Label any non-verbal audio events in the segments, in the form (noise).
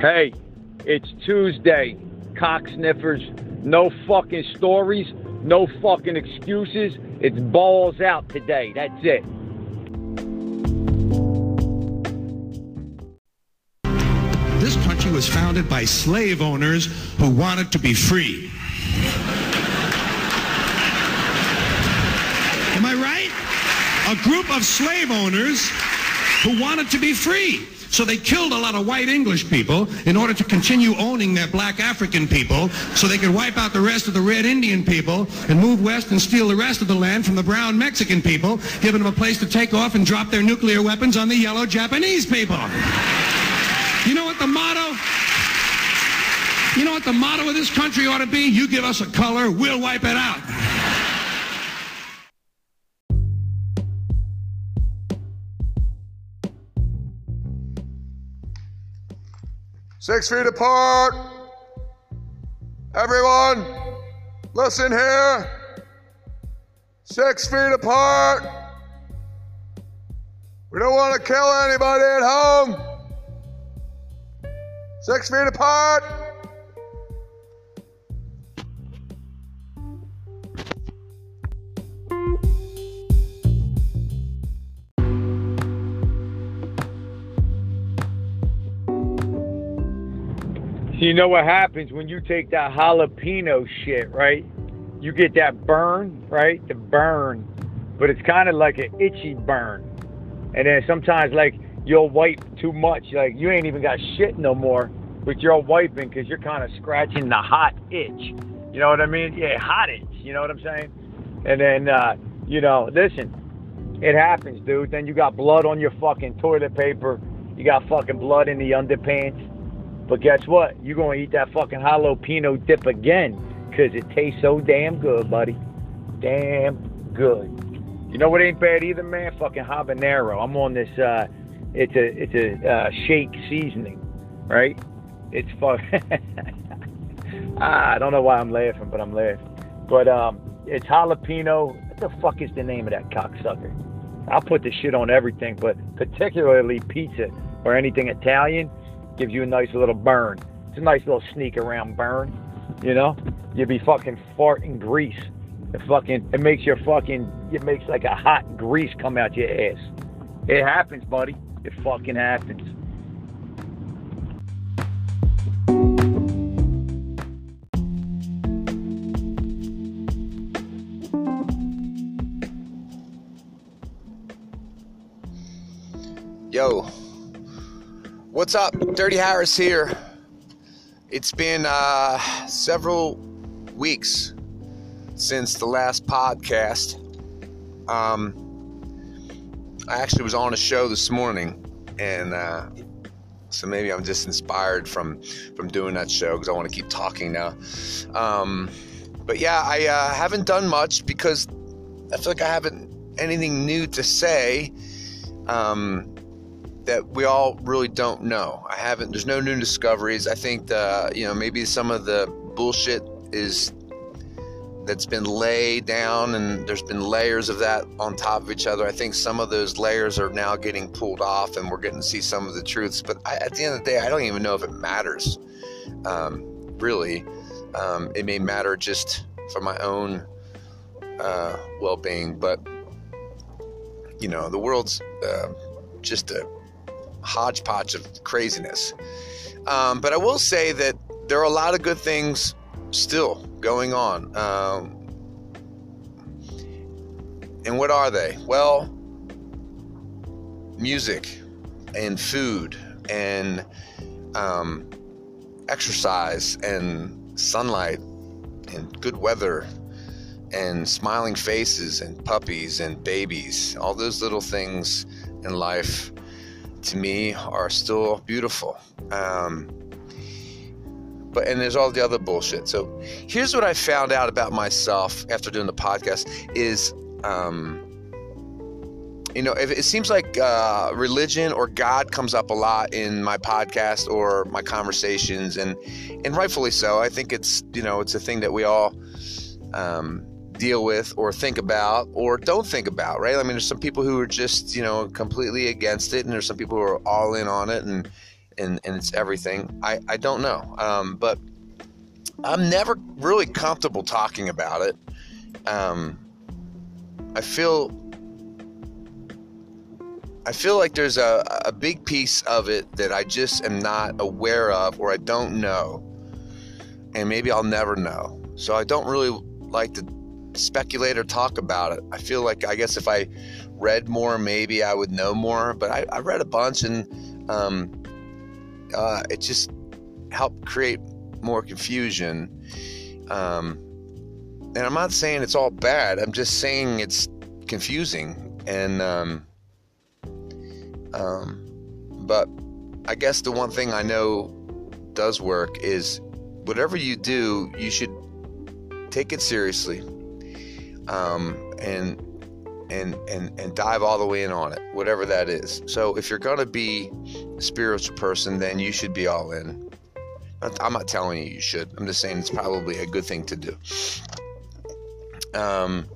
Hey, it's Tuesday. Cock sniffers. No fucking stories. No fucking excuses. It's balls out today. That's it. This country was founded by slave owners who wanted to be free. Am I right? A group of slave owners who wanted to be free. So they killed a lot of white English people in order to continue owning their black African people so they could wipe out the rest of the red Indian people and move west and steal the rest of the land from the brown Mexican people, giving them a place to take off and drop their nuclear weapons on the yellow Japanese people. You know what the motto? You know what the motto of this country ought to be? You give us a color, we'll wipe it out. Six feet apart. Everyone, listen here. Six feet apart. We don't want to kill anybody at home. Six feet apart. You know what happens when you take that jalapeno shit, right? You get that burn, right? The burn, but it's kind of like an itchy burn. And then sometimes, like you'll wipe too much, like you ain't even got shit no more, but you're wiping because you're kind of scratching the hot itch. You know what I mean? Yeah, hot itch. You know what I'm saying? And then, uh, you know, listen, it happens, dude. Then you got blood on your fucking toilet paper. You got fucking blood in the underpants. But guess what? You're going to eat that fucking jalapeno dip again because it tastes so damn good, buddy. Damn good. You know what ain't bad either, man? Fucking habanero. I'm on this, uh, it's a, it's a uh, shake seasoning, right? It's fuck. (laughs) ah, I don't know why I'm laughing, but I'm laughing. But um, it's jalapeno. What the fuck is the name of that cocksucker? I'll put the shit on everything, but particularly pizza or anything Italian gives you a nice little burn. It's a nice little sneak around burn, you know? You'd be fucking farting grease. It fucking it makes your fucking it makes like a hot grease come out your ass. It happens, buddy. It fucking happens. Yo, what's up? Dirty Harris here. It's been uh, several weeks since the last podcast. Um, I actually was on a show this morning, and uh, so maybe I'm just inspired from from doing that show because I want to keep talking now. Um, but yeah, I uh, haven't done much because I feel like I haven't anything new to say. Um, that we all really don't know. I haven't. There's no new discoveries. I think the you know maybe some of the bullshit is that's been laid down and there's been layers of that on top of each other. I think some of those layers are now getting pulled off and we're getting to see some of the truths. But I, at the end of the day, I don't even know if it matters. Um, really, um, it may matter just for my own uh, well-being, but you know, the world's uh, just a hodgepodge of craziness. Um, but I will say that there are a lot of good things still going on. Um, and what are they? Well, music and food and um, exercise and sunlight and good weather and smiling faces and puppies and babies. All those little things in life to me are still beautiful. Um, but and there's all the other bullshit. So here's what I found out about myself after doing the podcast is, um, you know, it seems like uh, religion or God comes up a lot in my podcast or my conversations, and and rightfully so. I think it's you know it's a thing that we all um, deal with or think about or don't think about, right? I mean, there's some people who are just, you know, completely against it, and there's some people who are all in on it, and and, and it's everything. I, I don't know. Um, but I'm never really comfortable talking about it. Um, I feel I feel like there's a, a big piece of it that I just am not aware of or I don't know. And maybe I'll never know. So I don't really like to speculate or talk about it. I feel like I guess if I read more, maybe I would know more. But I, I read a bunch and um, uh, it just helped create more confusion. Um, and I'm not saying it's all bad. I'm just saying it's confusing. And um, um, but I guess the one thing I know does work is whatever you do, you should take it seriously. Um, and and and and dive all the way in on it, whatever that is. So if you're gonna be a spiritual person, then you should be all in. I'm not telling you you should. I'm just saying it's probably a good thing to do. Um,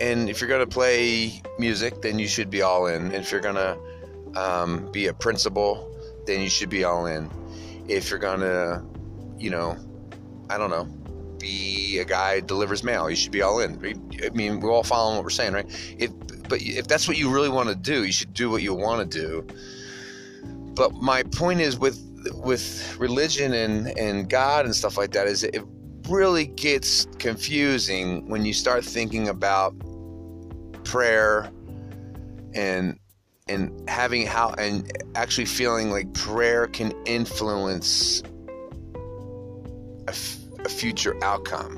and if you're gonna play music, then you should be all in. If you're gonna um, be a principal, then you should be all in. If you're gonna, you know, I don't know, be a guy delivers mail, you should be all in. I mean, we're all following what we're saying, right? If but if that's what you really want to do, you should do what you want to do. But my point is with with religion and and God and stuff like that is it really gets confusing when you start thinking about prayer and and having how and actually feeling like prayer can influence a, future outcome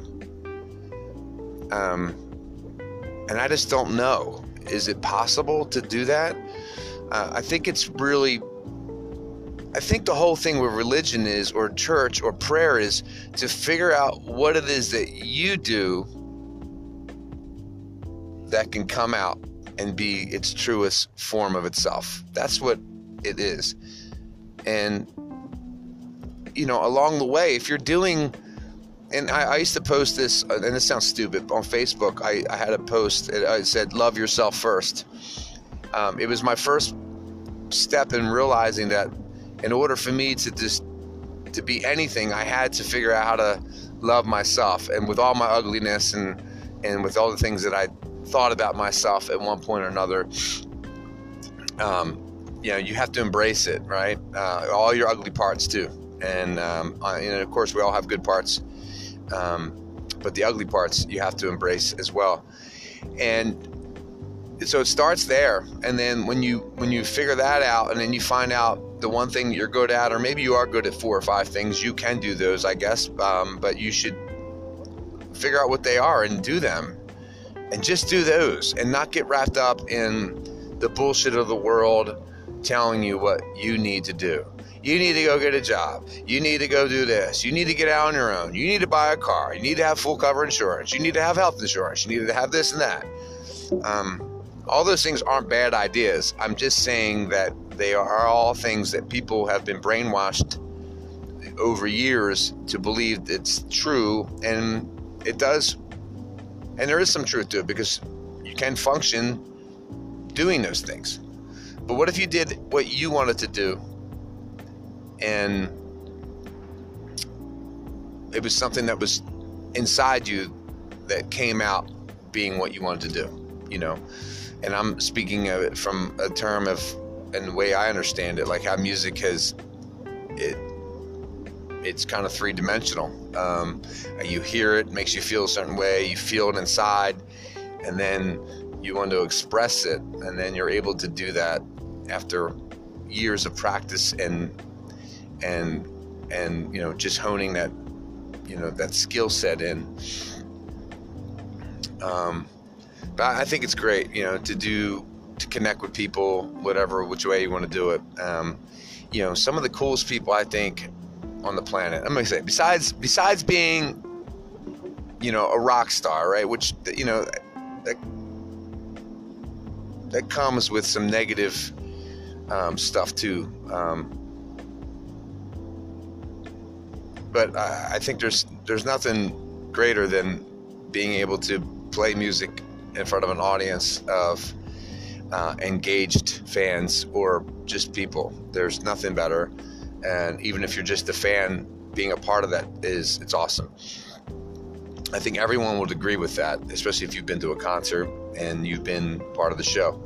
um, and i just don't know is it possible to do that uh, i think it's really i think the whole thing with religion is or church or prayer is to figure out what it is that you do that can come out and be its truest form of itself. That's what it is. And, you know, along the way, if you're doing, and I, I used to post this, uh, and this sounds stupid, on Facebook, I, I had a post, I said, love yourself first. Um, it was my first step in realizing that in order for me to just to be anything, I had to figure out how to love myself. And with all my ugliness and and with all the things that I thought about myself at one point or another, um, you know, you have to embrace it, right? Uh, all your ugly parts too, and um, and of course we all have good parts, um, but the ugly parts you have to embrace as well, and so it starts there, and then when you when you figure that out, and then you find out the one thing you're good at, or maybe you are good at four or five things, you can do those, I guess, um, but you should figure out what they are and do them. And just do those and not get wrapped up in the bullshit of the world telling you what you need to do. You need to go get a job. You need to go do this. You need to get out on your own. You need to buy a car. You need to have full cover insurance. You need to have health insurance. You need to have this and that. Um, all those things aren't bad ideas. I'm just saying that they are all things that people have been brainwashed over years to believe it's true, and it does and there is some truth to it because you can function doing those things. But what if you did what you wanted to do and it was something that was inside you that came out being what you wanted to do, you know? And I'm speaking of it from a term of, and the way I understand it, like how music has, it it's kind of three dimensional. Um, you hear it, makes you feel a certain way, you feel it inside, and then you want to express it, and then you're able to do that after years of practice and and and you know just honing that you know that skill set in. Um, but I think it's great, you know, to do to connect with people, whatever which way you want to do it. Um, you know, some of the coolest people I think on the planet. I'm gonna say besides besides being, you know, a rock star, right? Which you know, that, that comes with some negative um, stuff too. Um, but I, I think there's there's nothing greater than being able to play music in front of an audience of uh, engaged fans or just people. There's nothing better and even if you're just a fan, being a part of that is it's awesome. I think everyone would agree with that, especially if you've been to a concert and you've been part of the show.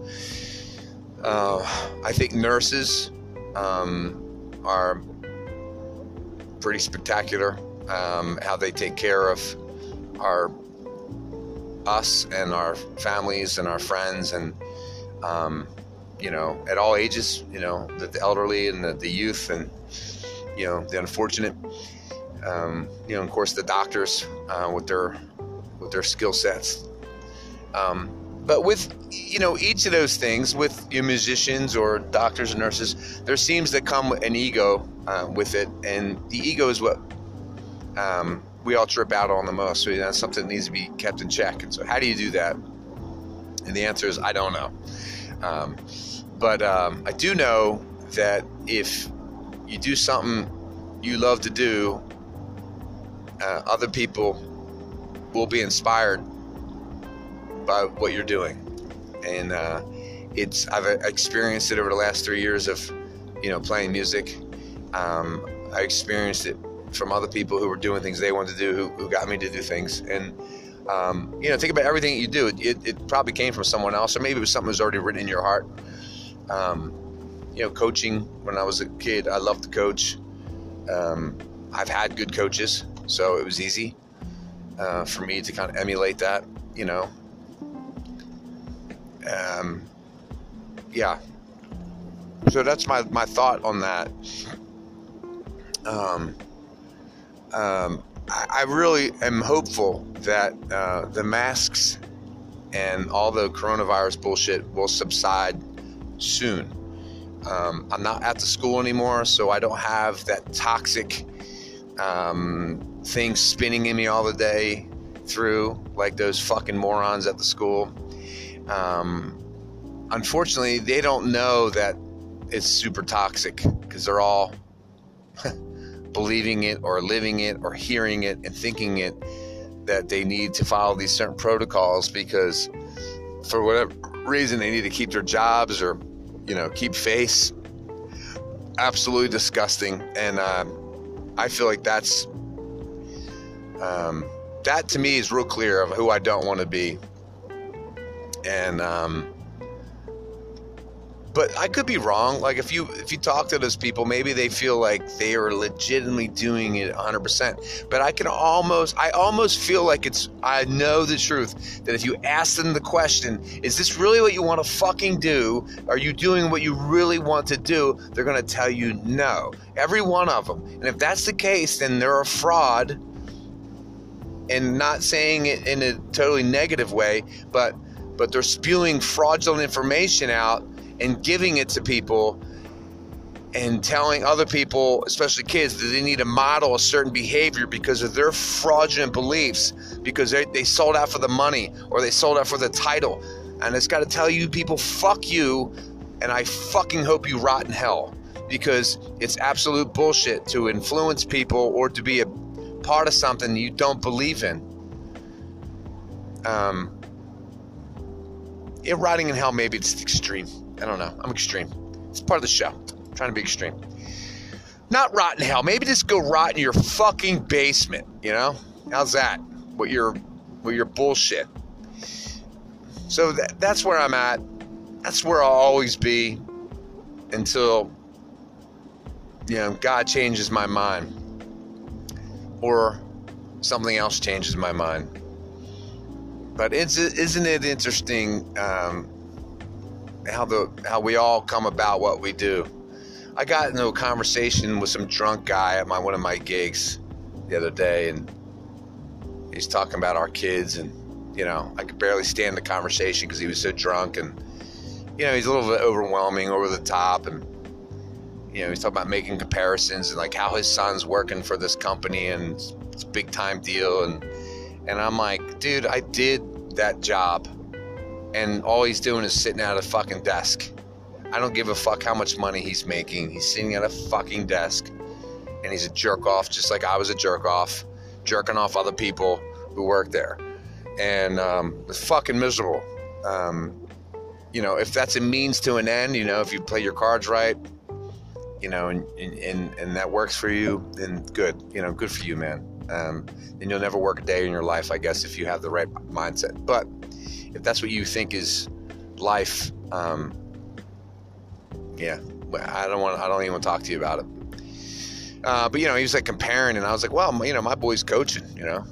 Uh, I think nurses um, are pretty spectacular. Um, how they take care of our us and our families and our friends and um, you know at all ages you know the, the elderly and the, the, youth and you know the unfortunate um, you know of course the doctors uh, with their with their skill sets um, but with you know each of those things with your musicians or doctors and nurses there seems to come an ego uh, with it. And the ego is what um, we all trip out on the most. So that's something that needs to be kept in check. And so how do you do that? And the answer is i don't know. Um, but um, i do know that if you do something you love to do uh, other people will be inspired by what you're doing. And uh, it's I've experienced it over the last three years of you know playing music. Um, I experienced it from other people who were doing things they wanted to do, who, who got me to do things. And um, you know, think about everything that you do. It, it, probably came from someone else, or maybe it was something that was already written in your heart. Um, you know, coaching when I was a kid, I loved to coach. Um, I've had good coaches, so it was easy uh, for me to kind of emulate that. You know, um, yeah. So that's my, my thought on that. Um, um, I, I really am hopeful that uh, the masks and all the coronavirus bullshit will subside soon. Um, I'm not at the school anymore, so I don't have that toxic um, thing spinning in me all the day through like those fucking morons at the school. Um, unfortunately, they don't know that it's super toxic because they're all (laughs) believing it or living it or hearing it and thinking it that they need to follow these certain protocols because for whatever reason they need to keep their jobs or you know keep face. Absolutely disgusting. And um, i feel like that's um, that to me is real clear of who i don't want to be and um, but I could be wrong. Like if you if you talk to those people, maybe they feel like they are legitimately doing it 100%. But I can almost I almost feel like it's I know the truth that if you ask them the question, is this really what you want to fucking do? Are you doing what you really want to do? They're going to tell you no. Every one of them. And if that's the case, then they're a fraud. And not saying it in a totally negative way, but but they're spewing fraudulent information out and giving it to people and telling other people, especially kids, that they need to model a certain behavior because of their fraudulent beliefs, because they, they sold out for the money or they sold out for the title. And it's got to tell you people, fuck you, and I fucking hope you rot in hell because it's absolute bullshit to influence people or to be a part of something you don't believe in. Um, yeah, rotting in hell, maybe it's extreme. I don't know. I'm extreme. It's part of the show. I'm trying to be extreme. Not rot in hell. Maybe just go rot in your fucking basement. You know? How's that? What your, what your bullshit. So that, that's where I'm at. That's where I'll always be until you know God changes my mind or something else changes my mind. But isn't it interesting um, how the how we all come about what we do? I got into a conversation with some drunk guy at my one of my gigs the other day, and he's talking about our kids, and you know I could barely stand the conversation because he was so drunk, and you know he's a little bit overwhelming, over the top, and you know he's talking about making comparisons and like how his son's working for this company and it's a big time deal, and and I'm like, dude, I did that job, and all he's doing is sitting at a fucking desk. I don't give a fuck how much money he's making. He's sitting at a fucking desk, and he's a jerk off, just like I was a jerk off, jerking off other people who work there, and um, it's fucking miserable. Um, you know, if that's a means to an end, you know, if you play your cards right, you know, and, and, and that works for you, then good, you know, good for you, man. Um, and you'll never work a day in your life, I guess, if you have the right mindset. But if that's what you think is life, um, yeah, I don't want, I don't even want to talk to you about it. Uh, but you know, he was like comparing, and I was like, well, you know, my boy's coaching, you know,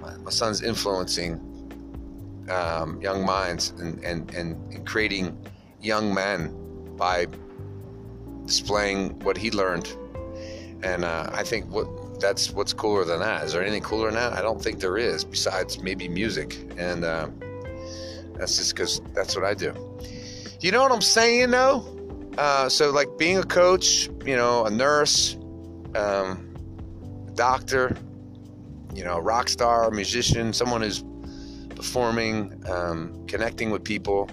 my, my son's influencing um, young minds and, and, and, and creating young men by displaying what he learned. And uh, I think what that's what's cooler than that. Is there anything cooler than that? I don't think there is, besides maybe music. And uh, that's just because that's what I do. You know what I'm saying, though? Uh, so, like being a coach, you know, a nurse, um, a doctor, you know, a rock star, a musician, someone who's performing, um, connecting with people.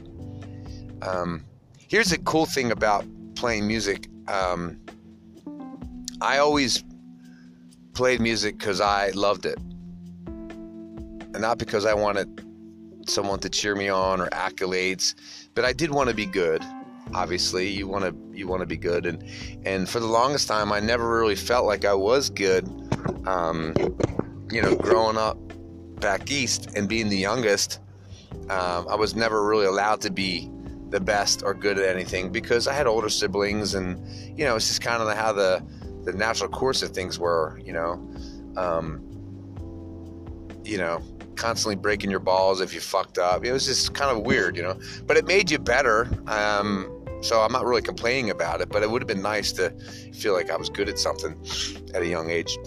Um, here's the cool thing about playing music. Um, I always played music because I loved it, and not because I wanted someone to cheer me on or accolades, but I did want to be good. Obviously, you want to you want to be good, and and for the longest time, I never really felt like I was good. Um, you know, growing up back east and being the youngest, um, I was never really allowed to be the best or good at anything because I had older siblings, and you know, it's just kind of how the the natural course of things were. You know, um, you know, constantly breaking your balls if you fucked up. It was just kind of weird, you know. But it made you better. Um, so I'm not really complaining about it. But it would have been nice to feel like I was good at something at a young age.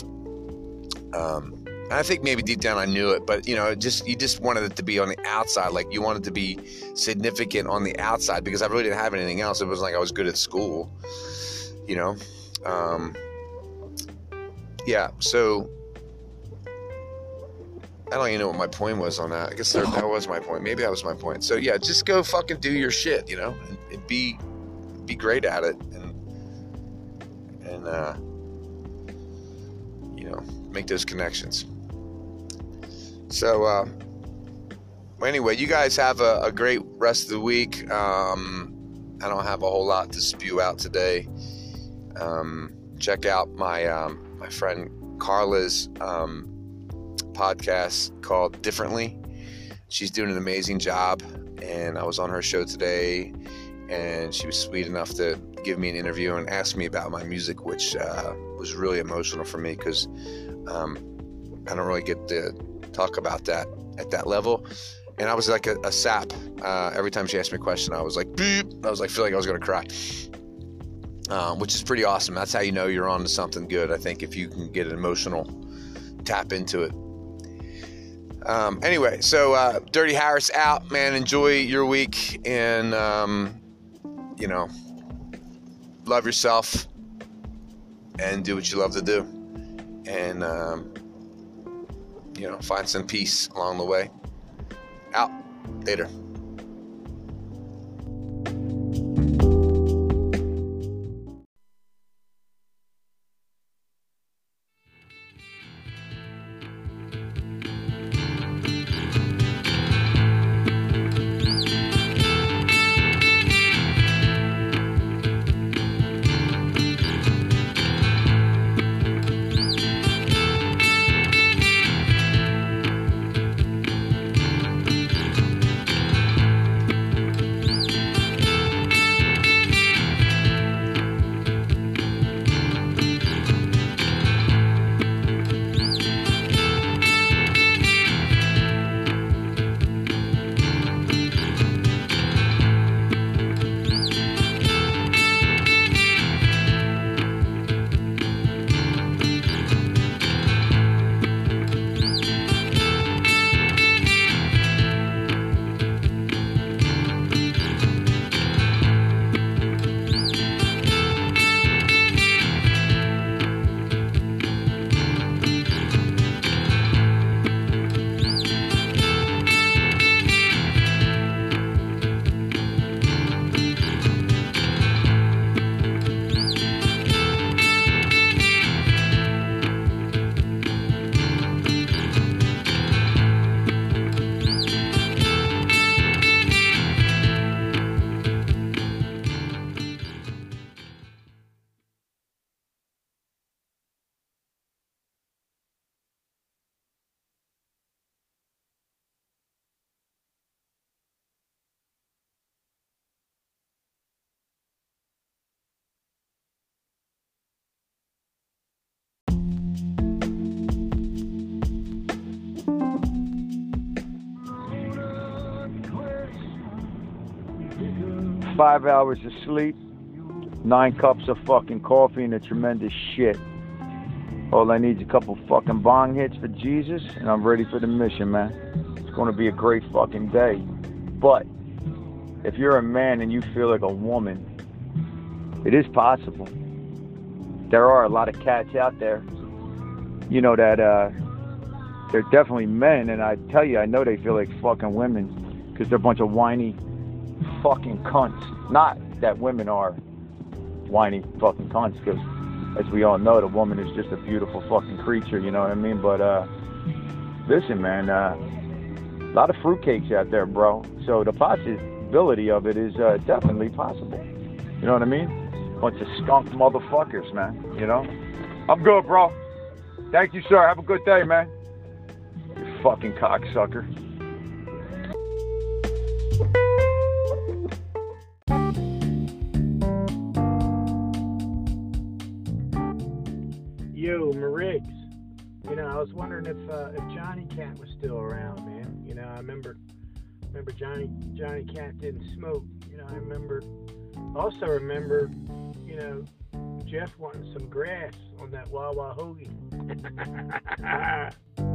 Um, and I think maybe deep down I knew it, but you know, just you just wanted it to be on the outside, like you wanted to be significant on the outside because I really didn't have anything else. It was like I was good at school, you know. Um, yeah, so I don't even know what my point was on that. I guess that, was my point. Maybe that was my point. So yeah, just go fucking do your shit, you know, and, and be be great at it, and and uh, you know, make those connections. So, uh, anyway, you guys have a, a, great rest of the week. Um, I don't have a whole lot to spew out today. Um, check out my um, my friend Carla's um, podcast called Differently. She's doing an amazing job, and I was on her show today, and she was sweet enough to give me an interview and ask me about my music, which uh, was really emotional for me because um, I don't really get to talk about that at that level. And I was like a, a sap. Uh, every time she asked me a question, I was like, Beep. I was like, feel like I was going to cry. Um, which is pretty awesome. That's how you know you're on to something good. I think if you can get an emotional tap into it. Um, anyway, so uh, Dirty Harris out, man. Enjoy your week and, um, you know, love yourself and do what you love to do. And, um, you know, find some peace along the way. Out. Later. Five hours of sleep, nine cups of fucking coffee, and a tremendous shit. All I need is a couple fucking bong hits for Jesus, and I'm ready for the mission, man. It's going to be a great fucking day. But if you're a man and you feel like a woman, it is possible. There are a lot of cats out there, you know, that uh, they're definitely men, and I tell you, I know they feel like fucking women because they're a bunch of whiny fucking cunts. Not that women are whiny fucking cunts, because as we all know, the woman is just a beautiful fucking creature, you know what I mean? But uh, listen, man, uh, a lot of fruitcakes out there, bro. So the possibility of it is uh, definitely possible. You know what I mean? Bunch of skunk motherfuckers, man. You know? I'm good, bro. Thank you, sir. Have a good day, man. You fucking cocksucker. You know, I was wondering if uh, if Johnny Cat was still around, man. You know, I remember remember Johnny Johnny Cat didn't smoke. You know, I remember also remember, you know, Jeff wanting some grass on that Wawa hoagie. (laughs)